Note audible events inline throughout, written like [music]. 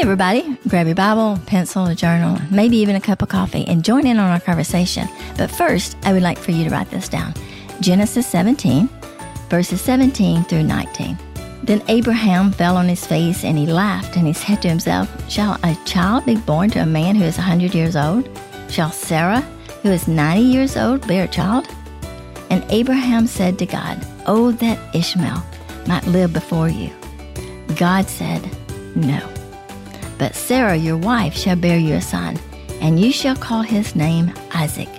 everybody, grab your Bible, pencil, a journal, maybe even a cup of coffee, and join in on our conversation. But first, I would like for you to write this down Genesis 17, verses 17 through 19. Then Abraham fell on his face and he laughed, and he said to himself, Shall a child be born to a man who is a 100 years old? Shall Sarah, who is 90 years old, bear a child? And Abraham said to God, Oh, that Ishmael might live before you. God said, No. But Sarah, your wife, shall bear you a son, and you shall call his name Isaac.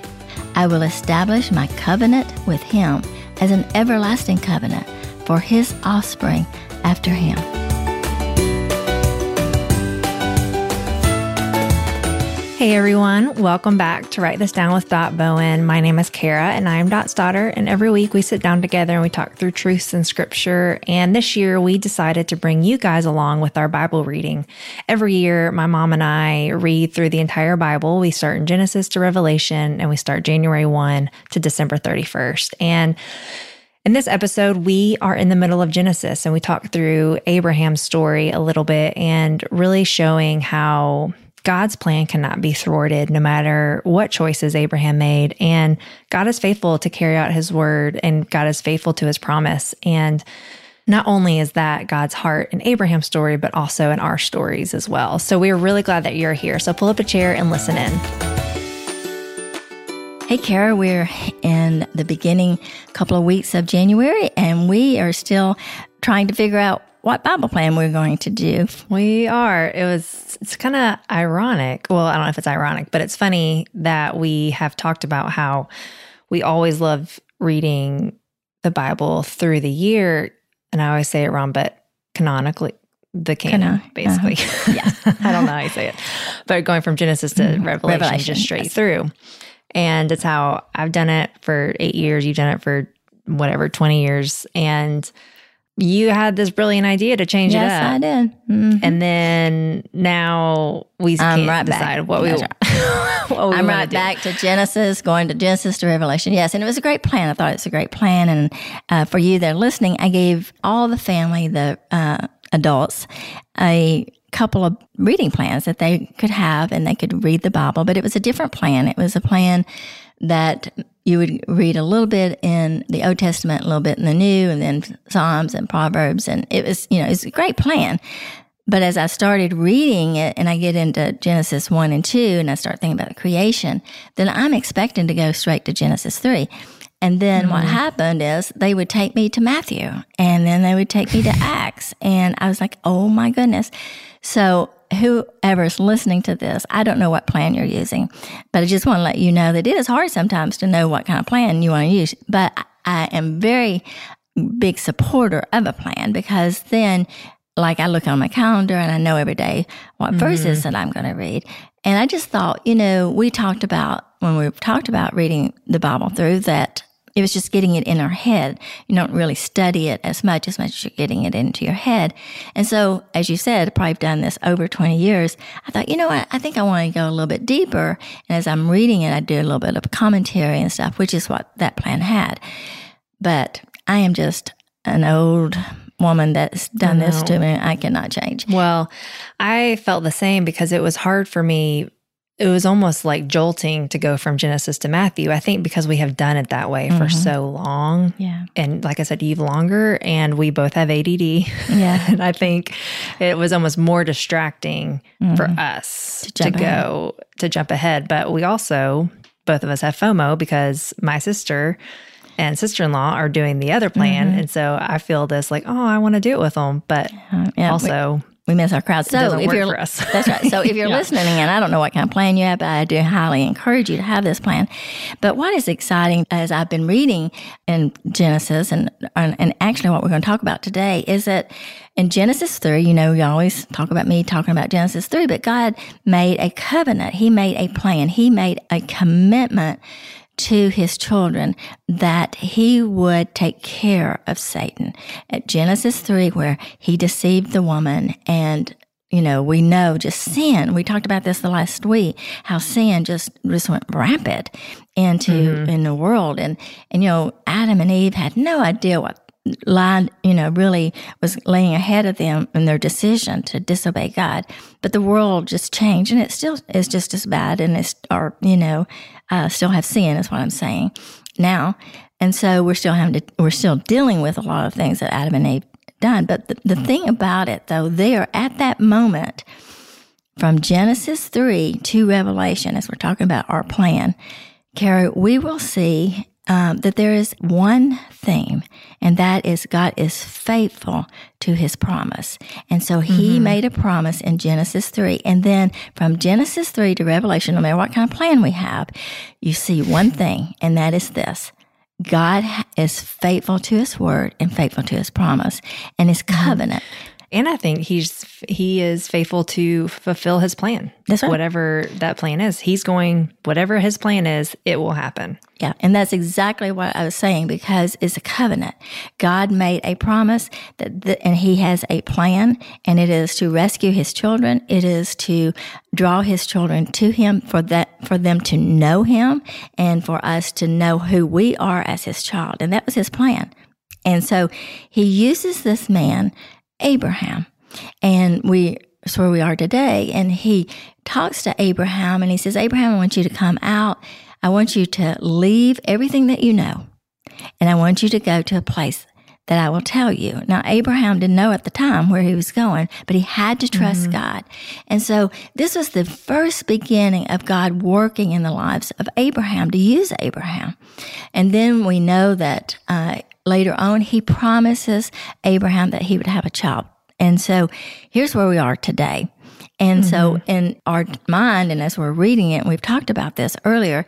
I will establish my covenant with him as an everlasting covenant for his offspring after him. Hey everyone, welcome back to Write This Down with Dot Bowen. My name is Kara and I am Dot's daughter. And every week we sit down together and we talk through truths in scripture. And this year we decided to bring you guys along with our Bible reading. Every year, my mom and I read through the entire Bible. We start in Genesis to Revelation and we start January 1 to December 31st. And in this episode, we are in the middle of Genesis and we talk through Abraham's story a little bit and really showing how God's plan cannot be thwarted no matter what choices Abraham made. And God is faithful to carry out his word and God is faithful to his promise. And not only is that God's heart in Abraham's story, but also in our stories as well. So we're really glad that you're here. So pull up a chair and listen in. Hey, Kara, we're in the beginning couple of weeks of January, and we are still trying to figure out what Bible plan we're going to do. We are. It was, it's kind of ironic. Well, I don't know if it's ironic, but it's funny that we have talked about how we always love reading the Bible through the year. And I always say it wrong, but canonically, the canon, Canon, uh-huh. basically. Yeah. [laughs] I don't know how you say it, but going from Genesis to Mhm. Revelation, Revelation, just straight yes. through. And it's how I've done it for eight years. You've done it for whatever, 20 years. And you had this brilliant idea to change yes, it up. I did. Mhm. And then now we I'm can't right back. decide what we, That's [laughs] what we I'm right do. back to Genesis, going to Genesis to Revelation. Yes, and it was a great plan. I thought it was a great plan. And uh, for you that are listening, I gave all the family, the uh, adults, a couple of reading plans that they could have and they could read the Bible. But it was a different plan. It was a plan that you would read a little bit in the Old Testament, a little bit in the New, and then Psalms and Proverbs. And it was, you know, it's a great plan. But as I started reading it and I get into Genesis 1 and 2 and I start thinking about the creation, then I'm expecting to go straight to Genesis 3. And then what mm-hmm. happened is they would take me to Matthew and then they would take me to Acts. And I was like, oh my goodness. So whoever's listening to this, I don't know what plan you're using, but I just want to let you know that it is hard sometimes to know what kind of plan you want to use. But I- am very big supporter of a plan because then like I look on my calendar and I know every day what mm-hmm. verses that I'm going to read. And I just thought, you know, we talked about when we talked about reading the Bible through that it was just getting it in our head. You don't really study it as much as much as you're getting it into your head. And so, as you said, probably done this over 20 years. I thought, you know what? I think I want to go a little bit deeper. And as I'm reading it, I do a little bit of commentary and stuff, which is what that plan had. But I am just an old woman that's done this to me. I cannot change. Well, I felt the same because it was hard for me. It was almost like jolting to go from Genesis to Matthew. I think because we have done it that way for Mhm. so long. Yeah. And like I said, Eve longer, and we both have ADD. Yeah. [laughs] and I think it was almost more distracting for Mhm. us To to, ahead. go to jump ahead. But we also, both of us have FOMO because my sister and sister in law are doing the other plan. Mhm. And so I feel this like, oh, I want to do it with them. But yeah, also, we miss our crowd. it So doesn't if work you're for us. [laughs] that's right. So if you're [laughs] Yeah. listening, and I don't know what kind of plan you have, but I do highly encourage you to have this plan. But what is exciting as I've been reading in Genesis, and and, and actually what we're going to talk about today is that in Genesis three, you know, you always talk about me talking about Genesis three, but God made a covenant. He made a plan. He made a commitment to his children that he would take care of Satan. At Genesis 3, where he deceived the woman and you know, we know just sin. We talked about this the last week, how sin just just went rampant into mm-hmm. in the world. And and you know, Adam and Eve had no idea what lied, you know, really was laying ahead of them in their decision to disobey God. But the world just changed and it still is just as bad and it's, or, you know, uh, still have sin is what I'm saying now. And so we're still having to, we're still dealing with a lot of things that Adam and Eve done. But the, the thing about it though, there at that moment, from Genesis 3 to Revelation, as we're talking about our plan, Kara, we will see um, that there is one theme, and that is God is faithful to his promise. And so he mm-hmm. made a promise in Genesis 3. And then from Genesis 3 to Revelation, no matter what kind of plan we have, you see one thing, and that is this God is faithful to his word and faithful to his promise and his mm-hmm. covenant. Mm-hmm. And I think he's he is faithful to fulfill his plan. That's right. Whatever that plan is. He's going whatever his plan is, it will happen. Yeah, and that's exactly what I was saying because it's a covenant. God made a promise that the, and he has a plan and it is to rescue his children. It is to draw his children to him for that for them to know him and for us to know who we are as his child. And that was his plan. And so he uses this man Abraham. And we, that's where we are today. And he talks to Abraham and he says, Abraham, I want you to come out. I want you to leave everything that you know. And I want you to go to a place that I will tell you. Now, Abraham didn't know at the time where he was going, but he had to trust mm-hmm. God. And so this was the first beginning of God working in the lives of Abraham to use Abraham. And then we know that uh, later on, he promises Abraham that he would have a child. And so here's where we are today. And mm-hmm. so in our mind, and as we're reading it, and we've talked about this earlier,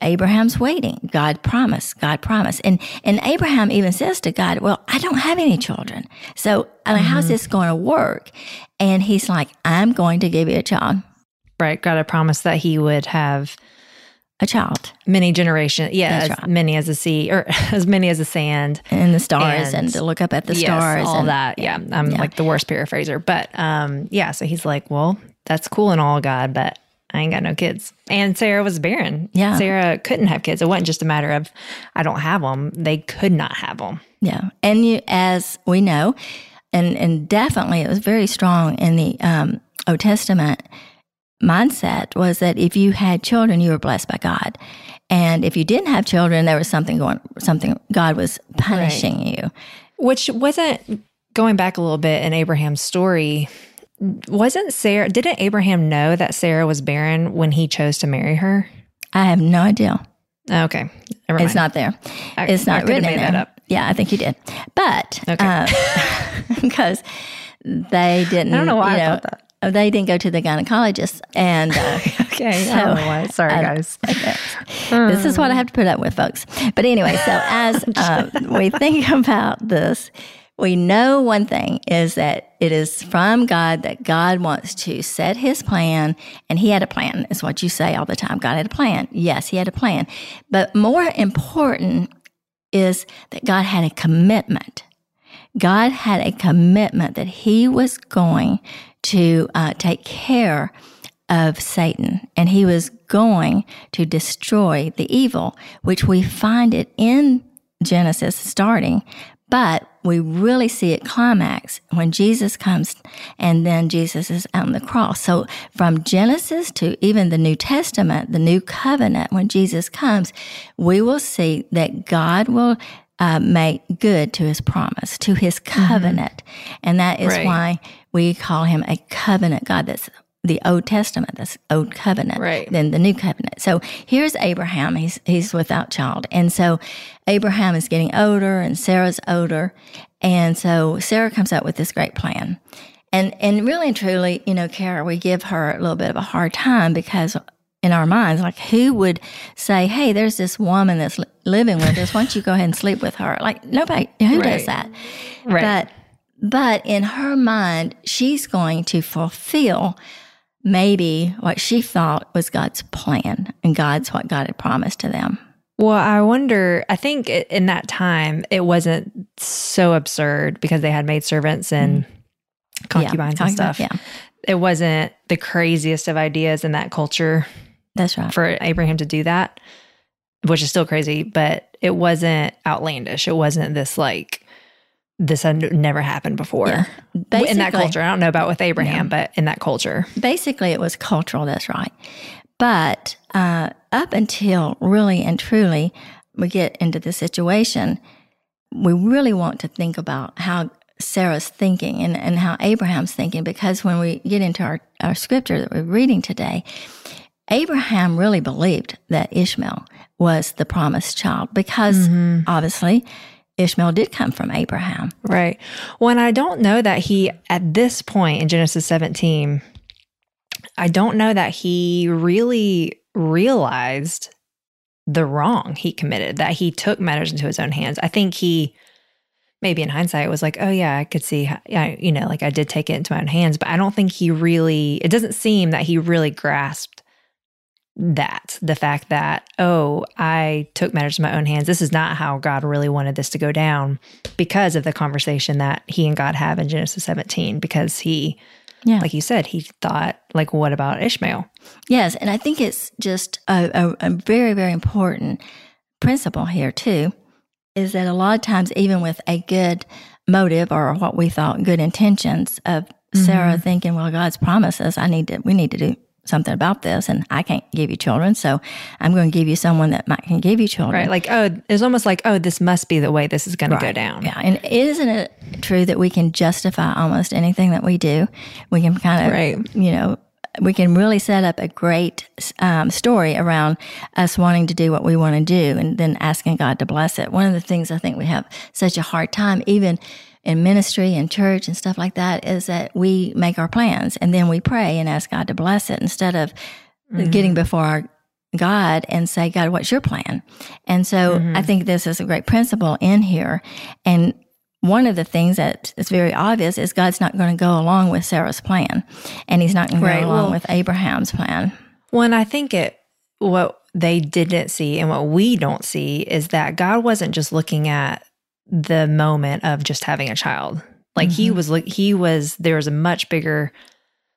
Abraham's waiting. God promised. God promised. And and Abraham even says to God, "Well, I don't have any children. So I mean, mm-hmm. how's this going to work?" And he's like, "I'm going to give you a child." Right. God had promised that he would have a child. Many generations, yeah, as right. many as the sea, or [laughs] as many as the sand and the stars, and, and to look up at the yes, stars, all and, that. Yeah, I'm yeah. like the worst paraphraser, but um, yeah. So he's like, well, that's cool and all, God, but I ain't got no kids. And Sarah was barren. Yeah, Sarah couldn't have kids. It wasn't just a matter of I don't have them; they could not have them. Yeah, and you, as we know, and and definitely it was very strong in the um, Old Testament mindset was that if you had children, you were blessed by God. And if you didn't have children, there was something going, something God was punishing right. you. Which wasn't going back a little bit in Abraham's story. Wasn't Sarah, didn't Abraham know that Sarah was barren when he chose to marry her? I have no idea. Okay. It's not there. I, it's not I written in there. Yeah, I think you did. But okay. uh, [laughs] because they didn't. I don't know why you know, I thought that. They didn't go to the gynecologist. And uh, [laughs] okay, so, I don't know why. Sorry, guys. Okay. [laughs] this is what I have to put up with, folks. But anyway, so as uh, we think about this, we know one thing is that it is from God that God wants to set his plan, and he had a plan, is what you say all the time. God had a plan. Yes, he had a plan. But more important is that God had a commitment. God had a commitment that he was going to uh, take care of Satan, and he was going to destroy the evil, which we find it in Genesis starting, but we really see it climax when Jesus comes and then Jesus is on the cross. So from Genesis to even the New Testament, the new covenant, when Jesus comes, we will see that God will uh, make good to his promise, to his mm-hmm. covenant. Mm-hmm. And that is right. why we call him a covenant God. That's the Old Testament, that's Old Covenant, right. then the New Covenant. So here's Abraham. He's he's without child, and so Abraham is getting older, and Sarah's older, and so Sarah comes up with this great plan, and and really and truly, you know, Kara, we give her a little bit of a hard time because in our minds, like who would say, "Hey, there's this woman that's living with us. Why don't you go ahead and sleep with her?" Like nobody who right. does that, right? But but in her mind, she's going to fulfill maybe what she thought was God's plan and God's what God had promised to them. Well, I wonder, I think in that time, it wasn't so absurd because they had maid servants and mm. concubines yeah, and stuff. Yeah. It wasn't the craziest of ideas in that culture. That's right. For Abraham to do that, which is still crazy, but it wasn't outlandish. It wasn't this like this had never happened before Yeah. in that culture. I don't know about with Abraham, but in that culture. Basically, it was cultural, that's right. But uh, up until really and truly we get into the situation, we really want to think about how Sarah's thinking and, and how Abraham's thinking, because when we get into our, our scripture that we're reading today, Abraham really believed that Ishmael was the promised child because obviously Ishmael did come from Abraham. Right. Well, and I don't know that he, at this point in Genesis 17, I don't know that he really realized the wrong he committed, that he took matters into his own hands. I think he, maybe in hindsight, was like, oh, yeah, I could see, how, you know, like I did take it into my own hands. But I don't think he really, it doesn't seem that he really grasped that the fact that, oh, I took matters in my own hands. This is not how God really wanted this to go down because of the conversation that he and God have in Genesis 17. Because he, Yeah. like you said, he thought, like, what about Ishmael? Yes, and I think it's just a, a, a very, very important principle here too, is that a lot of times, even with a good motive or what we thought good intentions of Sarah mm-hmm. thinking, "Well, God's promised us, I need to, we need to do something about this, and I can't give you children, so I'm going to give you someone that might can give you children." Right. Like, oh, it's almost like, oh, this must be the way this is going to go down. Yeah, and isn't it true that we can justify almost anything that we do? We can kind of, Right. you know, we can really set up a great um, story around us wanting to do what we want to do, and then asking God to bless it. One of the things I think we have such a hard time, even in ministry and church and stuff like that, is that we make our plans and then we pray and ask God to bless it instead of getting mm-hmm. before our God and say, God, what's your plan? And so I mm-hmm. think this is a great principle in here. And one of the things that is very obvious is God's not going to go along with Sarah's plan, and He's not going to go along well- with Abraham's plan. Well, and I think it, what they didn't see and what we don't see is that God wasn't just looking at the moment of just having a child. Like he mm-hmm. was, look, he was, there was a much bigger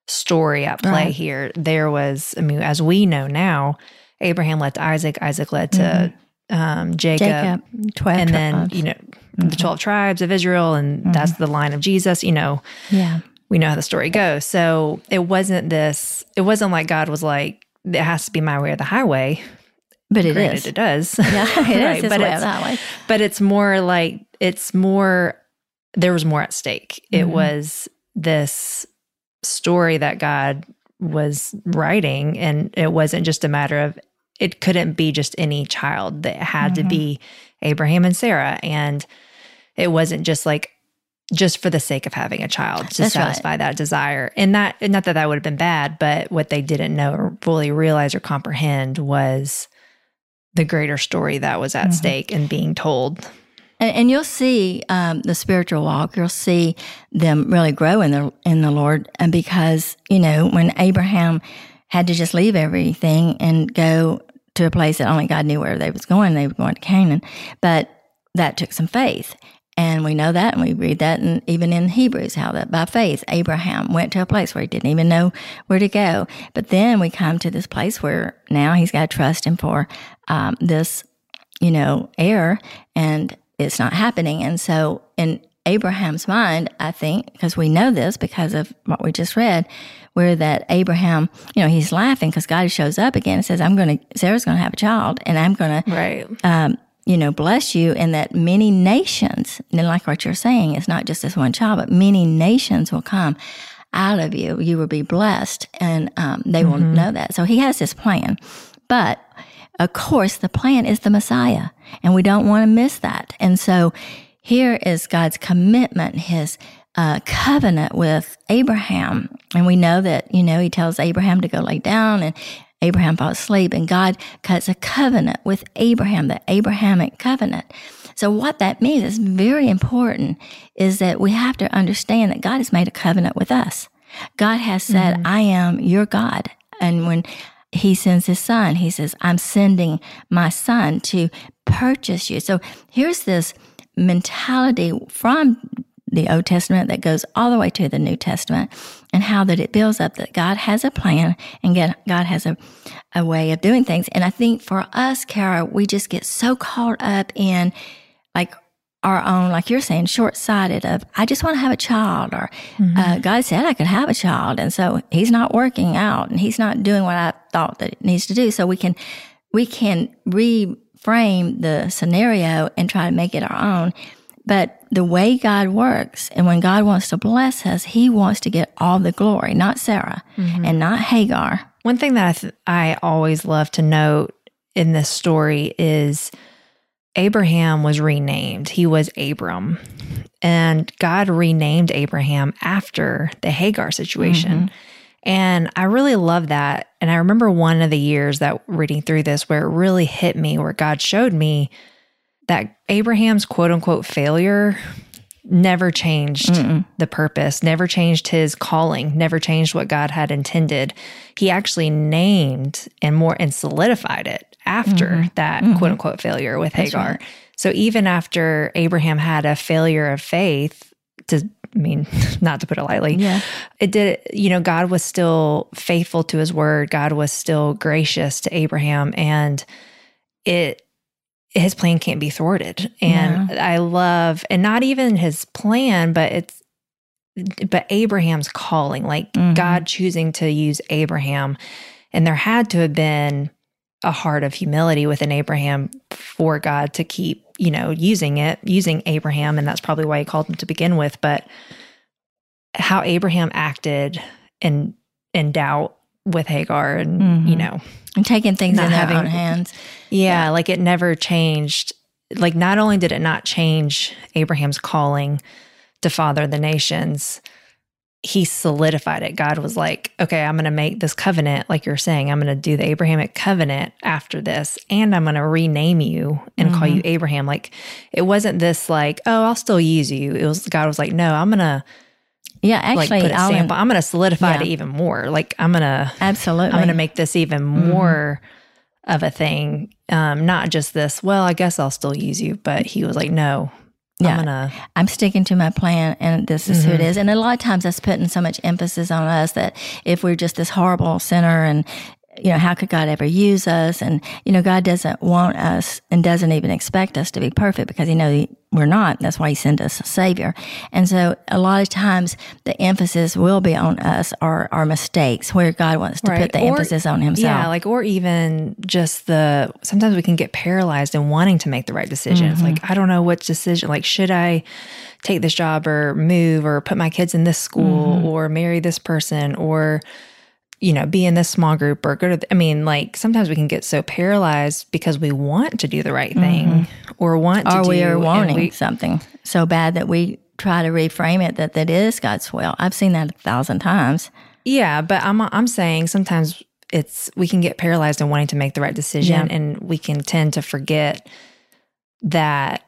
story at play Right. here. There was, I mean, as we know now, Abraham led to Isaac, Isaac led to mm-hmm. um, Jacob, Jacob, twelve, and then, tribes. you know, mm-hmm. the 12 tribes of Israel, and that's the line of Jesus, you know, yeah, we know how the story goes. So it wasn't this, it wasn't like God was like, it has to be my way or the highway. But it Granted, is. it does. [laughs] Yeah, [laughs] it is Right, his but it's- that way. but it's more like, it's more, there was more at stake. It Mhm. was this story that God was writing, and it wasn't just a matter of, it couldn't be just any child, that had to Mhm. be Abraham and Sarah. And it wasn't just like, just for the sake of having a child to That's right. satisfy that desire. And that, not that that would have been bad, but what they didn't know or fully realize or comprehend was the greater story that was at Mhm. stake and being told. And, and you'll see um, the spiritual walk. You'll see them really grow in the in the Lord, and because you know when Abraham had to just leave everything and go to a place that only God knew where they was going. They were going to Canaan, but that took some faith. And we know that, and we read that, and even in Hebrews, how that by faith Abraham went to a place where he didn't even know where to go. But then we come to this place where now he's got to trust him for um, this, you know, heir, and it's not happening. And so, in Abraham's mind, I think, because we know this because of what we just read, where that Abraham, you know, he's laughing because God shows up again and says, I'm going to, Sarah's going to have a child and I'm going to, Right. um, you know, bless you, and that many nations, and like what you're saying, it's not just this one child, but many nations will come out of you. You will be blessed, and um, they will know that. So he has this plan. But of course, the plan is the Messiah, and we don't want to miss that. And so here is God's commitment, his uh, covenant with Abraham. And we know that, you know, he tells Abraham to go lay down and Abraham falls asleep and God cuts a covenant with Abraham, the Abrahamic covenant. So what that means is very important is that we have to understand that God has made a covenant with us. God has said, mm-hmm. I am your God. And when he sends his son, he says, I'm sending my son to purchase you. So here's this mentality from the Old Testament that goes all the way to the New Testament, and how that it builds up that God has a plan and God has a, a way of doing things. And I think for us, Kara, we just get so caught up in like our own, like you're saying, short sighted of, I just want to have a child, or mm-hmm. uh, God said I could have a child. And so he's not working out and he's not doing what I thought that it needs to do. So we can, we can reframe the scenario and try to make it our own. But the way God works and when God wants to bless us, he wants to get all the glory, not Sarah mm-hmm. and not Hagar. One thing that I, th- I always love to note in this story is Abraham was renamed. He was Abram. And God renamed Abraham after the Hagar situation. Mm-hmm. And I really love that. And I remember one of the years that reading through this where it really hit me, where God showed me that Abraham's quote unquote failure never changed Mm-mm. the purpose, never changed his calling, never changed what God had intended. He actually named and more and solidified it after mm-hmm. that mm-hmm. quote unquote failure with That's Hagar. Right. So even after Abraham had a failure of faith, to I mean, [laughs] not to put it lightly, yeah. it did, you know, God was still faithful to his word. God was still gracious to Abraham and it his plan can't be thwarted. And yeah. I love and not even his plan, but it's but Abraham's calling, like mm-hmm. God choosing to use Abraham. And there had to have been a heart of humility within Abraham for God to keep, you know, using it, using Abraham. And that's probably why he called him to begin with. But how Abraham acted in in doubt with Hagar and, mm-hmm. you know, and taking things in their own hands. Yeah, yeah, like it never changed. Like not only did it not change Abraham's calling to father the nations, he solidified it. God was like, okay, I'm going to make this covenant, like you're saying, I'm going to do the Abrahamic covenant after this, and I'm going to rename you and mm-hmm. call you mm-hmm. Abraham. Like, it wasn't this like, oh, I'll still use you. It was God was like, no, I'm going to. Yeah, actually, like, I'm going to solidify yeah. it even more. Like, I'm going to absolutely, I'm going to make this even mm-hmm. more of a thing. Um, not just this. Well, I guess I'll still use you, but he was like, no, yeah, I'm, gonna... I'm, sticking to my plan, and this is mm-hmm. who it mm-hmm. And a lot of times, that's putting so much emphasis on us that if we're just this horrible sinner, and you know, how could God ever use us? And you know, God doesn't want us, and doesn't even expect us to be perfect because He knows we're not. That's why he sent us a savior. And so a lot of times the emphasis will be on us or our mistakes where God wants to right. put the or, emphasis on himself. Yeah, like or even just the sometimes we can get paralyzed in wanting to make the right decision. Mm-hmm. It's like I don't know what decision like should I take this job or move or put my kids in this school mm-hmm. or marry this person or you know, be in this small group or go to, I mean, like sometimes we can get so paralyzed because we want to do the right thing mm-hmm. or want to or do, we are wanting we, something so bad that we try to reframe it that that is God's will. I've seen that a thousand times. Yeah, but I'm I'm saying sometimes it's we can get paralyzed in wanting to make the right decision yeah. and we can tend to forget that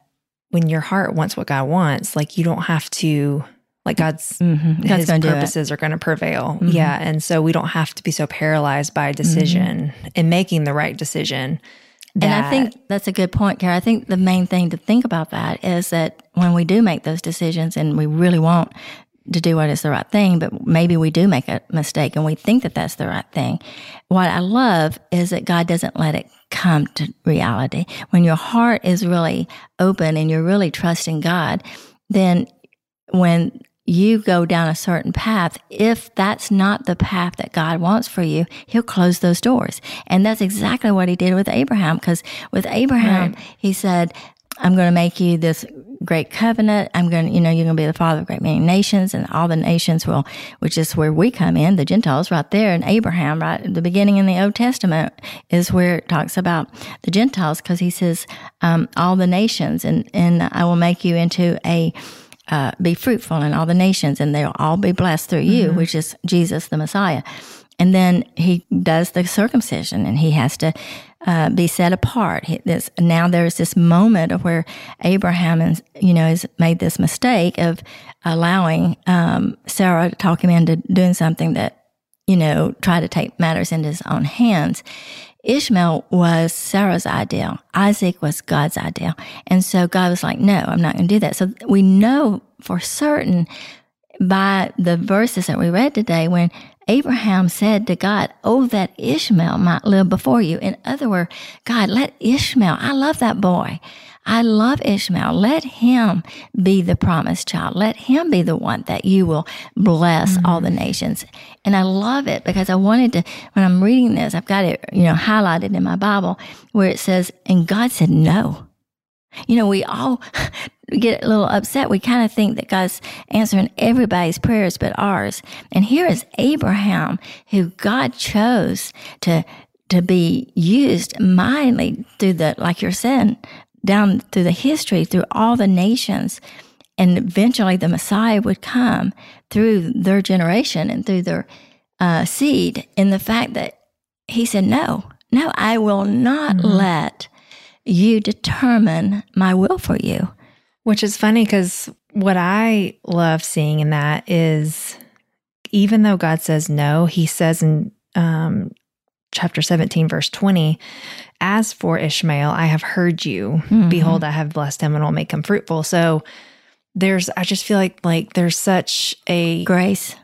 when your heart wants what God wants, like you don't have to like God's mm-hmm. His purposes are going to prevail. Mm-hmm. Yeah, and so we don't have to be so paralyzed by a decision mm-hmm. in making the right decision. and I think that's a good point, Kara. I think the main thing to think about that is that when we do make those decisions and we really want to do what is the right thing, but maybe we do make a mistake and we think that that's the right thing. What I love is that God doesn't let it come to reality. When your heart is really open and you're really trusting God, then when you go down a certain path, if that's not the path that God wants for you, He'll close those doors. And that's exactly what He did with Abraham. Because with Abraham, right. He said, I'm going to make you this great covenant. I'm going to, you know, you're going to be the father of great many nations and all the nations will, which is where we come in, the Gentiles right there. And Abraham, right at the beginning in the Old Testament is where it talks about the Gentiles because he says, um, all the nations and, and I will make you into a, uh, be fruitful in all the nations and they'll all be blessed through you, mm-hmm. which is Jesus the Messiah. And then he does the circumcision and he has to uh, be set apart. He, this, now there's this moment of where Abraham, and, you know, has made this mistake of allowing um, Sarah to talk him into doing something that, you know, try to take matters into his own hands. Ishmael was Sarah's ideal. Isaac was God's ideal. And so God was like, no, I'm not going to do that. So we know for certain by the verses that we read today when Abraham said to God, Oh, that Ishmael might live before you. In other words, God, let Ishmael, I love that boy. I love Ishmael. Let him be the promised child. Let him be the one that you will bless mm-hmm. all the nations. And I love it because I wanted to, when I'm reading this, I've got it, you know, highlighted in my Bible where it says, and God said no. You know, we all [laughs] get a little upset. We kind of think that God's answering everybody's prayers but ours. And here is Abraham, who God chose to to be used mightily through the, like you're saying, down through the history, through all the nations. And eventually the Messiah would come through their generation and through their uh, seed in the fact that he said, No, no, I will not mm-hmm. let you determine my will for you. Which is funny because what I love seeing in that is even though God says no, he says in um, chapter 17, verse 20, as for Ishmael, I have heard you. Mm-hmm. Behold, I have blessed him and will make him fruitful. So there's, I just feel like, like there's such a grace,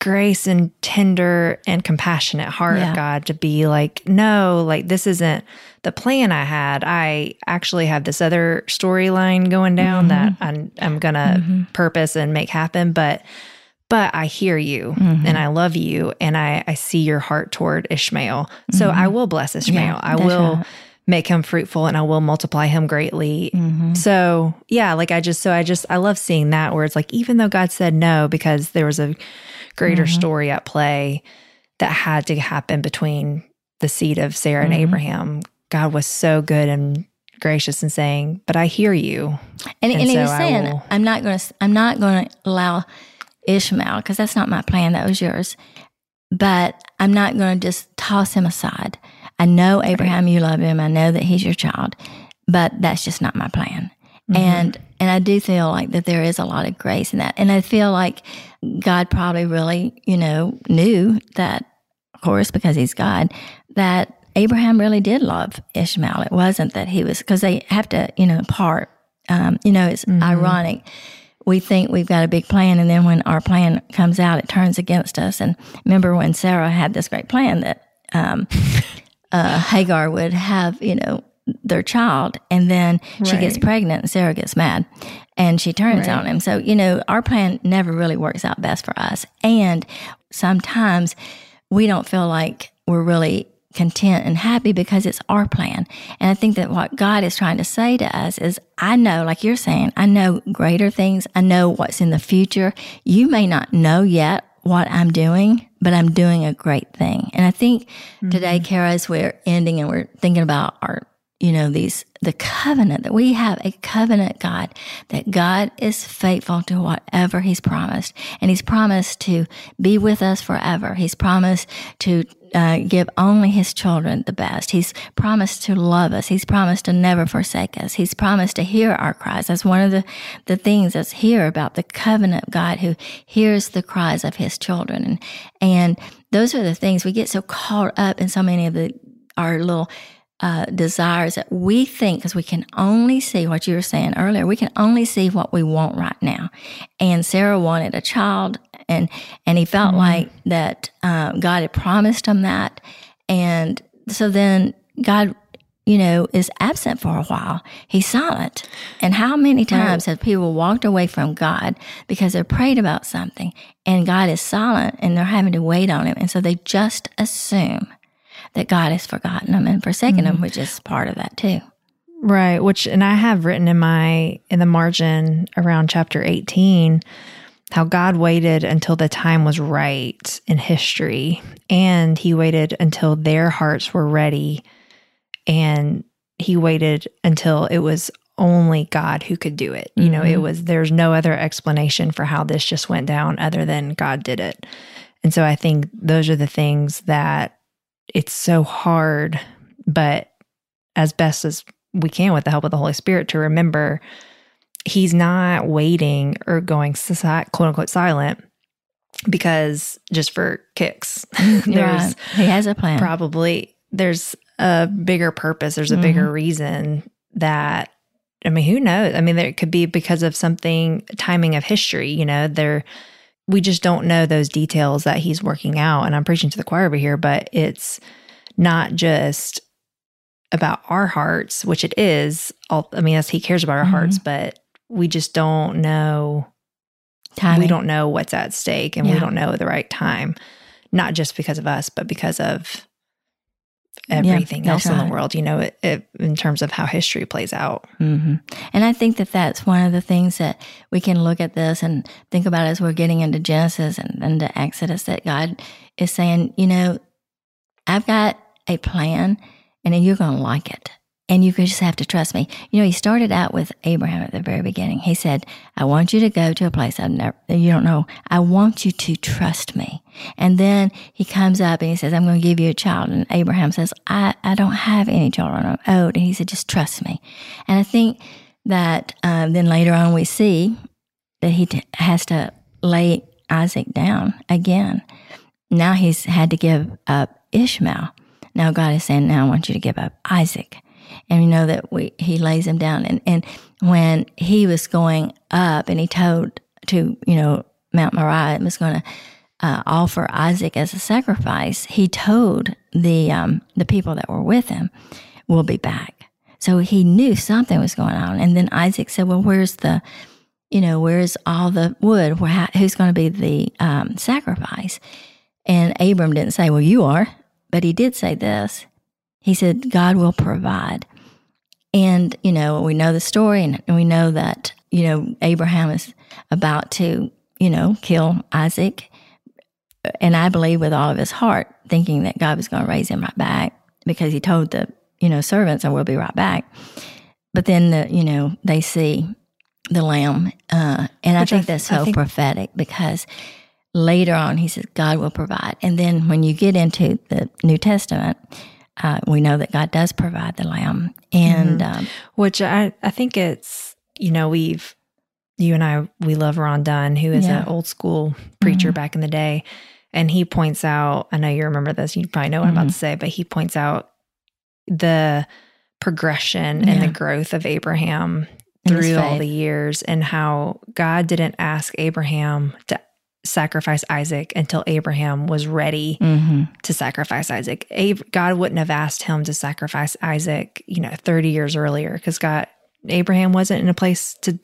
grace and tender and compassionate heart yeah. of God to be like, no, like this isn't the plan I had. I actually have this other storyline going down mm-hmm. that I'm, I'm going to mm-hmm. purpose and make happen. But but I hear you mm-hmm. and I love you and I, I see your heart toward Ishmael. Mm-hmm. So I will bless Ishmael. Yeah, I will right. make him fruitful and I will multiply him greatly. Mm-hmm. So yeah, like I just, so I just, I love seeing that where it's like, even though God said no, because there was a greater mm-hmm. story at play that had to happen between the seed of Sarah and mm-hmm. Abraham, God was so good and gracious and saying, but I hear you. And, and, and so he was saying, will, I'm not going to, I'm not going to allow Ishmael, because that's not my plan, that was yours. But I'm not going to just toss him aside. I know, Abraham, right. you love him. I know that he's your child, but that's just not my plan. Mm-hmm. And and I do feel like that there is a lot of grace in that. And I feel like God probably really, you know, knew that, of course, because he's God, that Abraham really did love Ishmael. It wasn't that he was, because they have to, you know, part. Um, you know, it's mm-hmm. ironic we think we've got a big plan, and then when our plan comes out, it turns against us. And remember when Sarah had this great plan that um, [laughs] uh, Hagar would have, you know, their child, and then right. she gets pregnant, and Sarah gets mad, and she turns right. on him. So you know, our plan never really works out best for us, and sometimes we don't feel like we're really content and happy because it's our plan. And I think that what God is trying to say to us is, I know, like you're saying, I know greater things. I know what's in the future. You may not know yet what I'm doing, but I'm doing a great thing. And I think mm-hmm. today, Kara, as we're ending and we're thinking about our, you know, these, the covenant that we have a covenant God, that God is faithful to whatever He's promised. And He's promised to be with us forever. He's promised to uh, give only his children the best. He's promised to love us. He's promised to never forsake us. He's promised to hear our cries. That's one of the, the things that's here about the covenant God who hears the cries of his children. And, and those are the things we get so caught up in so many of the, our little, uh, desires that we think, because we can only see what you were saying earlier, we can only see what we want right now. And Sarah wanted a child and and he felt mm-hmm. like that uh, God had promised him that, and so then God, you know, is absent for a while. He's silent. And how many times right. have people walked away from God because they prayed about something, and God is silent, and they're having to wait on Him, and so they just assume that God has forgotten them and forsaken mm-hmm. them, which is part of that too. Right, which and I have written in my in the margin around chapter 18 how God waited until the time was right in history and he waited until their hearts were ready and he waited until it was only God who could do it. You mm-hmm. know, it mm-hmm. was there's no other explanation for how this just went down other than God did it. And so I think those are the things that it's so hard, but as best as we can with the help of the Holy Spirit to remember he's not waiting or going quote unquote silent because just for kicks. [laughs] There's right. he has a plan. Probably there's a bigger purpose, there's a Mm-hmm. bigger reason that I mean, who knows? I mean, there it could be because of something timing of history, you know, there we just don't know those details that he's working out. And I'm preaching to the choir over here, but it's not just about our hearts, which it is. All, I mean, yes, he cares about our Mhm. hearts, but we just don't know Timing. we don't know what's at stake and we don't know the right time not just because of us but because of Yeah, everything that's else in the world you know it, it, in terms of how history plays out. Hmm And I think that that's one of the things that we can look at this and think about as we're getting into Genesis and into Exodus that God is saying, you know, I've got a plan and you're going to like it. And you could just have to trust me. You know, he started out with Abraham at the very beginning. He said, I want you to go to a place I've never, you don't know. I want you to trust me. And then he comes up and he says, I'm going to give you a child. And Abraham says, I, I don't have any children. I'm old. And he said, just trust me. And I think that um, then later on we see that he t- has to lay Isaac down again. Now he's had to give up Ishmael. Now God is saying, now I want you to give up Isaac. And we know that we, he lays him down. And, and when he was going up and he told to, you know, Mount Moriah and was going to uh, offer Isaac as a sacrifice, he told the, um, the people that were with him, we'll be back. So he knew something was going on. And then Isaac said, well, where's the, you know, where's all the wood? Who's going to be the um, sacrifice? And Abram didn't say, well, you are, but he did say this. He said, God will provide. And, you know, we know the story and we know that, you know, Abraham is about to, you know, kill Isaac. And I believe with all of his heart, thinking that God was going to raise him right back because he told the, you know, servants, I will be right back. But then, the, you know, they see the lamb. Uh, and Which I I think th- that's so think- prophetic because later on he says, God will provide. And then when you get into the New Testament, uh, we know that God does provide the lamb. And um, which I, I think it's you know we've you and I we love Ron Dunn who is Yeah. an old school preacher Mhm. back in the day and he points out I know you remember this you probably know what I'm about to say but he points out the progression and the growth of Abraham through all the years and how God didn't ask Abraham to sacrifice Isaac until Abraham was ready Mhm. to sacrifice Isaac. Ab- God wouldn't have asked him to sacrifice Isaac, you know, 30 years earlier because God Abraham wasn't in a place to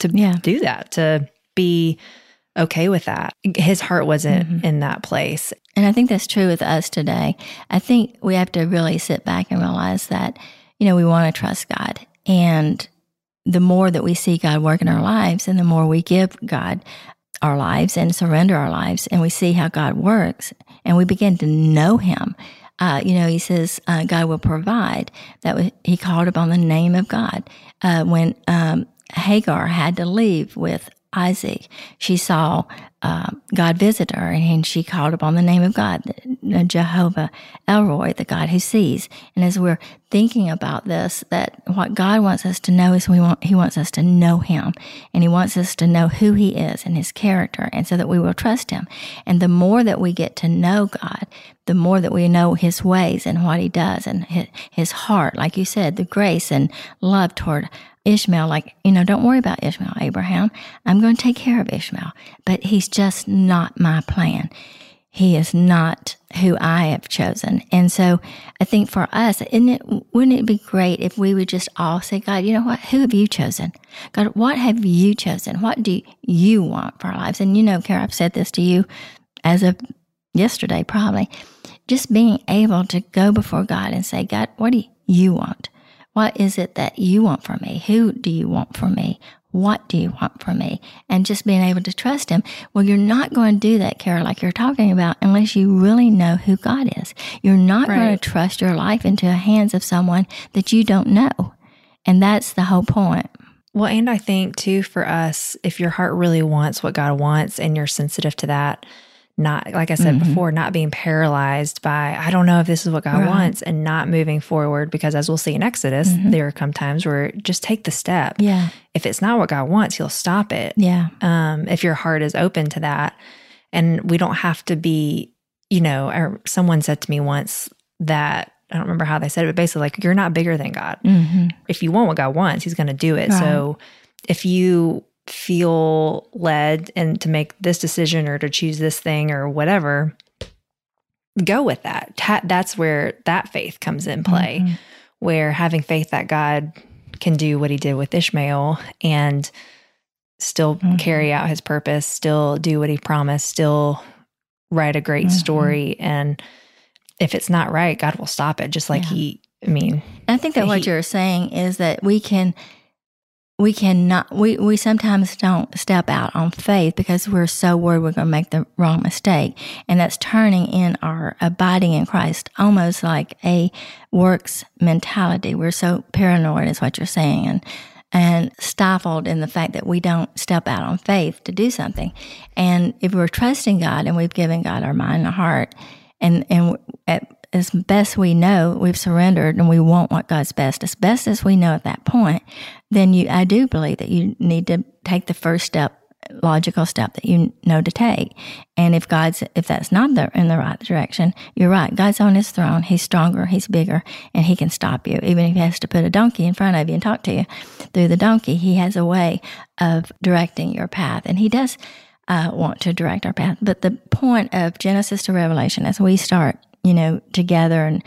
to Yeah. do that, to be okay with that. His heart wasn't Mhm. in that place. And I think that's true with us today. I think we have to really sit back and realize that, you know, we want to trust God. And the more that we see God work in our lives and the more we give God our lives and surrender our lives and we see how God works and we begin to know Him. Uh, you know, he says uh, God will provide. That he called upon the name of God. Uh, when um, Hagar had to leave with Isaac, she saw uh, God visit her and she called upon the name of God, Jehovah El Roi, the God who sees. And as we're thinking about this, that what God wants us to know is we want, He wants us to know Him and He wants us to know who He is and His character, and so that we will trust Him. And the more that we get to know God, the more that we know His ways and what He does and His, his heart, like you said, the grace and love toward Ishmael, like, you know, don't worry about Ishmael, Abraham. I'm going to take care of Ishmael, but he's just not my plan. He is not who I have chosen. And so I think for us, isn't it, wouldn't it be great if we would just all say, God, you know what? Who have you chosen? God, what have you chosen? What do you want for our lives? And you know, Kara, I've said this to you as of yesterday, probably. Just being able to go before God and say, God, what do you want? What is it that you want from me? Who do you want from me? What do you want from me? And just being able to trust Him. Well, you're not going to do that, Kara, like you're talking about, unless you really know who God is. You're not going to trust your life into the hands of someone that you don't know. And that's the whole point. Well, and I think too for us, if your heart really wants what God wants and you're sensitive to that, not like I said Mhm. before, not being paralyzed by I don't know if this is what God Right. wants and not moving forward because as we'll see in Exodus, Mhm. there come times where just take the step. Yeah. If it's not what God wants, he'll stop it. Yeah. um, if your heart is open to that. And we don't have to be, you know, or someone said to me once that I don't remember how they said it, but basically, like, you're not bigger than God. Mhm. If you want what God wants, He's going to do it. Right. So if you feel led and to make this decision or to choose this thing or whatever, go with that. Ta- That's where that faith comes in play, Mhm. where having faith that God can do what He did with Ishmael and still Mhm. carry out His purpose, still do what He promised, still write a great Mhm. story. And if it's not right, God will stop it. Just like Yeah. He, I mean, I think that what you're saying is that we can we cannot we, we sometimes don't step out on faith because we're so worried we're going to make the wrong mistake. And that's turning in our abiding in christ almost like a works mentality. We're so paranoid is what you're saying and and stifled in the fact that we don't step out on faith to do something. And if we're trusting god and we've given god our mind and our heart and and at, as best we know, we've surrendered and we want what God's best, as best as we know at that point, then you, I do believe that you need to take the first step, logical step that you know to take. And if God's, if that's not the, in the right direction, you're right. God's on his throne. He's stronger. He's bigger and he can stop you. Even if he has to put a donkey in front of you and talk to you through the donkey, he has a way of directing your path. And he does uh, want to direct our path. But the point of Genesis to Revelation, as we start, you know, together and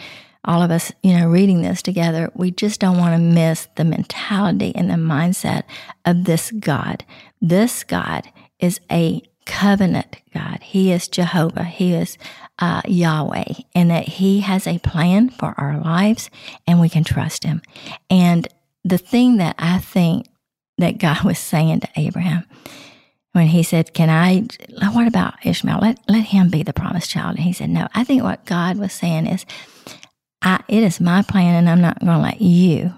all of us, you know, reading this together, we just don't want to miss the mentality and the mindset of this God. This God is a covenant God. He is Jehovah. He is uh, Yahweh, and that He has a plan for our lives, and we can trust Him. And the thing that I think that God was saying to Abraham when he said, Can I, what about Ishmael? Let, let him be the promised child. And he said, No. I think what God was saying is, I, It is my plan, and I'm not going to let you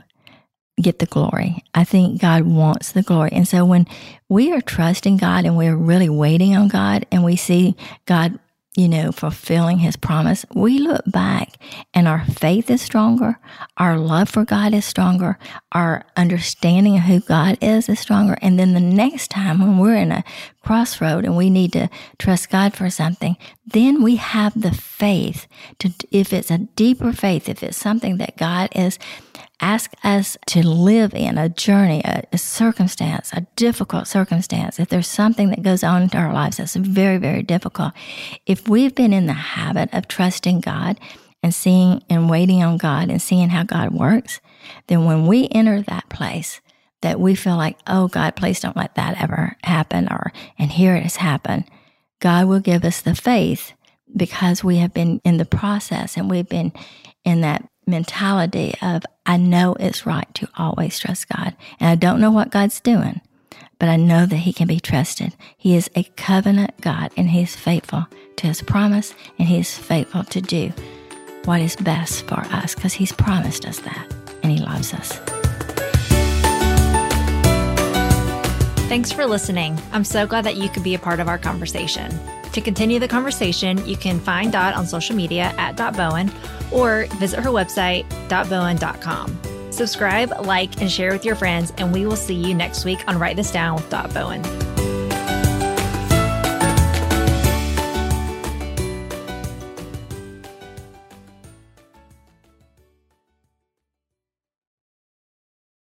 get the glory. I think God wants the glory. And so when we are trusting God and we're really waiting on God and we see God, you know, fulfilling his promise, we look back and our faith is stronger. Our love for God is stronger. Our understanding of who God is is stronger. And then the next time when we're in a crossroad and we need to trust God for something, then we have the faith to, if it's a deeper faith, if it's something that God is ask us to live in a journey, a, a, circumstance, a difficult circumstance, if there's something that goes on in our lives that's very, very difficult, if we've been in the habit of trusting God and seeing and waiting on God and seeing how God works, then when we enter that place, that we feel like, oh God, please don't let that ever happen, or and here it has happened, God will give us the faith because we have been in the process and we've been in that mentality of I know it's right to always trust God. And I don't know what God's doing, but I know that He can be trusted. He is a covenant God and He is faithful to His promise and He is faithful to do what is best for us because He's promised us that and He loves us. Thanks for listening. I'm so glad that you could be a part of our conversation. To continue the conversation, you can find Dot on social media at Dot Bowen or visit her website, dotbowen.com. Subscribe, like, and share with your friends, and we will see you next week on Write This Down with Dot Bowen.